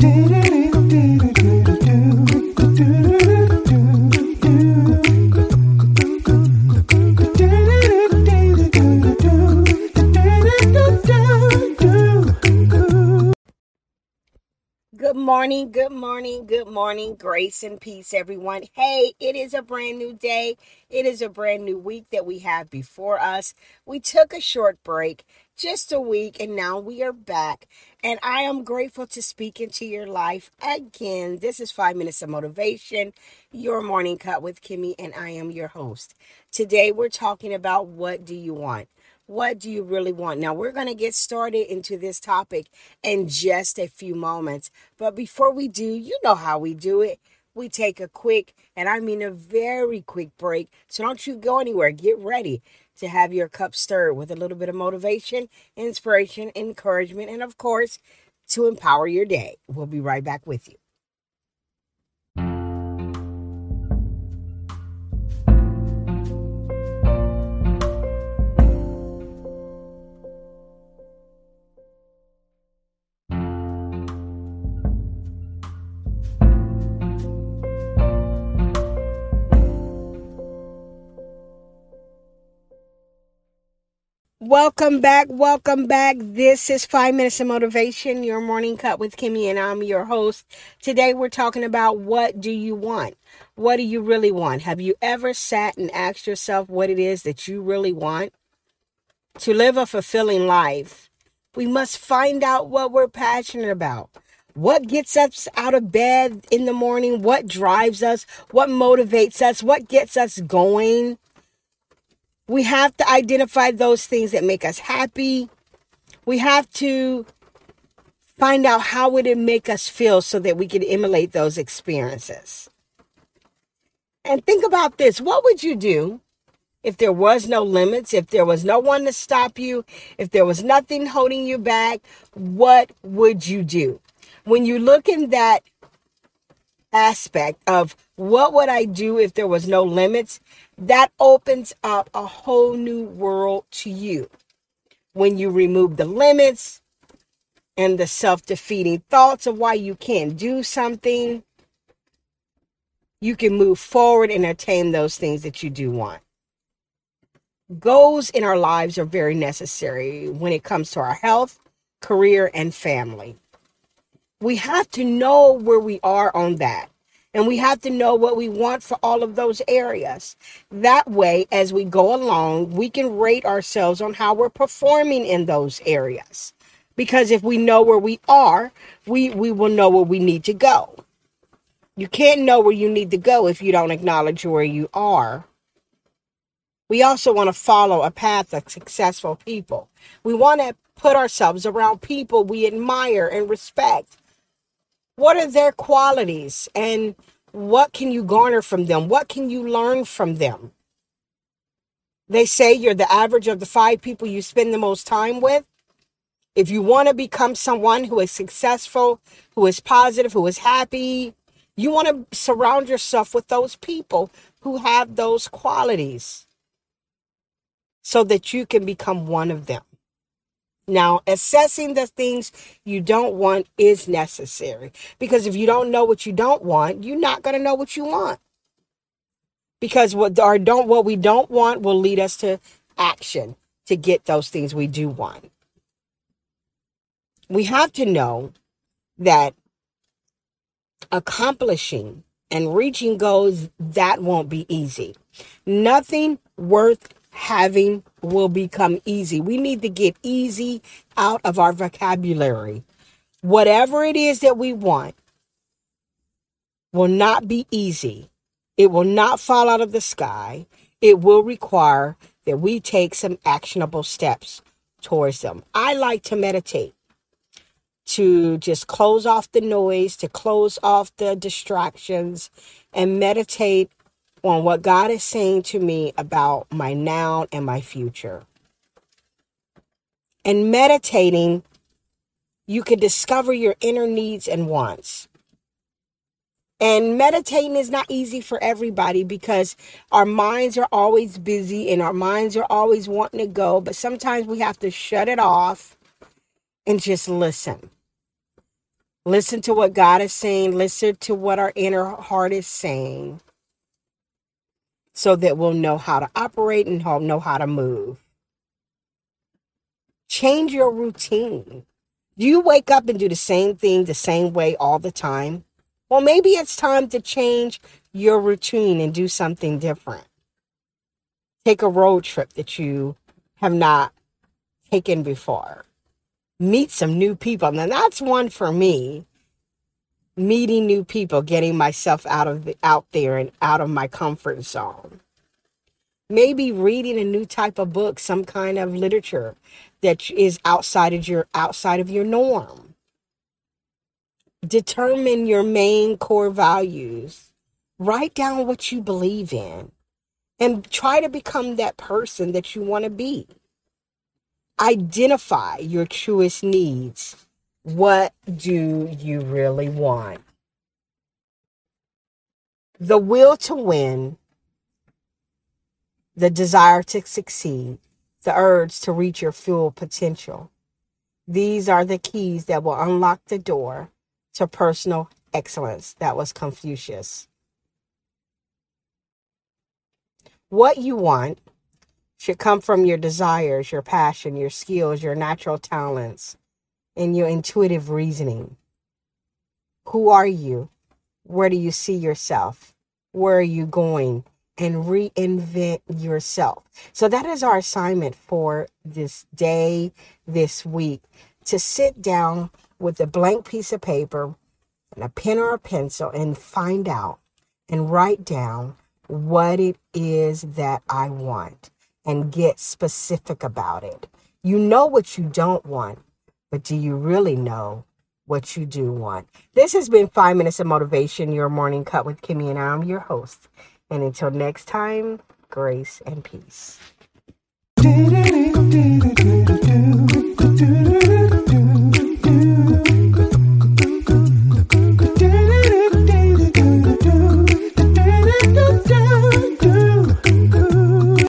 Good morning, good morning, good morning. Grace and peace, everyone. Hey, it is a brand new day. It is a brand new week that we have before us. We took a short break, just a week, and now we are back. And I am grateful to speak into your life again. This is Five Minutes of Motivation, your morning cup with Kimmy, and I am your host. Today, we're talking about what do you want? What do you really want? Now, we're going to get started into this topic in just a few moments. But before we do, you know how we do it. We take a quick, and I mean a very quick break. So don't you go anywhere. Get ready to have your cup stirred with a little bit of motivation, inspiration, encouragement, and of course, to empower your day. We'll be right back with you. Welcome back. Welcome back. This is Five Minutes of Motivation, your morning cup with Kimmy, and I'm your host. Today we're talking about what do you want? What do you really want? Have you ever sat and asked yourself what it is that you really want? To live a fulfilling life, we must find out what we're passionate about. What gets us out of bed in the morning? What drives us? What motivates us? What gets us going? We have to identify those things that make us happy. We have to find out how would it make us feel so that we can emulate those experiences. And think about this. What would you do if there was no limits, if there was no one to stop you, if there was nothing holding you back? What would you do? When you look in that aspect of what would I do if there was no limits, that opens up a whole new world to you. When you remove the limits and the self defeating thoughts of why you can't do something, you can move forward and attain those things that you do want. Goals in our lives are very necessary when it comes to our health, career, and family. We have to know where we are on that. And we have to know what we want for all of those areas. That way, as we go along, we can rate ourselves on how we're performing in those areas. Because if we know where we are, we, we will know where we need to go. You can't know where you need to go if you don't acknowledge where you are. We also want to follow a path of successful people. We want to put ourselves around people we admire and respect what are their qualities and what can you garner from them? What can you learn from them? They say you're the average of the five people you spend the most time with. If you want to become someone who is successful, who is positive, who is happy, you want to surround yourself with those people who have those qualities so that you can become one of them. Now, assessing the things you don't want is necessary because if you don't know what you don't want, you're not going to know what you want. Because what or don't what we don't want will lead us to action to get those things we do want. We have to know that accomplishing and reaching goals that won't be easy. Nothing worth having will become easy. We need to get easy out of our vocabulary. Whatever it is that we want will not be easy. It will not fall out of the sky. It will require that we take some actionable steps towards them. I like to meditate, to just close off the noise, to close off the distractions, and meditate on what God is saying to me about my now and my future. And meditating, you can discover your inner needs and wants. And meditating is not easy for everybody because our minds are always busy and our minds are always wanting to go. But sometimes we have to shut it off and just listen. Listen to what God is saying. Listen to what our inner heart is saying so that we'll know how to operate and know how to move. Change your routine. Do you wake up and do the same thing the same way all the time? Well, maybe it's time to change your routine and do something different. Take a road trip that you have not taken before. Meet some new people. Now that's one for me. Meeting new people, getting myself out of the, out there and out of my comfort zone. Maybe reading a new type of book, some kind of literature that is outside of your outside of your norm. Determine your main core values. Write down what you believe in and try to become that person that you want to be. Identify your truest needs. What do you really want? The will to win, the desire to succeed, the urge to reach your full potential. These are the keys that will unlock the door to personal excellence. That was Confucius. What you want should come from your desires, your passion, your skills, your natural talents, and your intuitive reasoning. Who are you? Where do you see yourself? Where are you going? And reinvent yourself. So, that is our assignment for this day, this week to sit down with a blank piece of paper and a pen or a pencil and find out and write down what it is that I want and get specific about it. You know what you don't want, but do you really know what you do want? This has been Five Minutes of Motivation, your morning cup with Kimmy, and I'm your host. And until next time, grace and peace.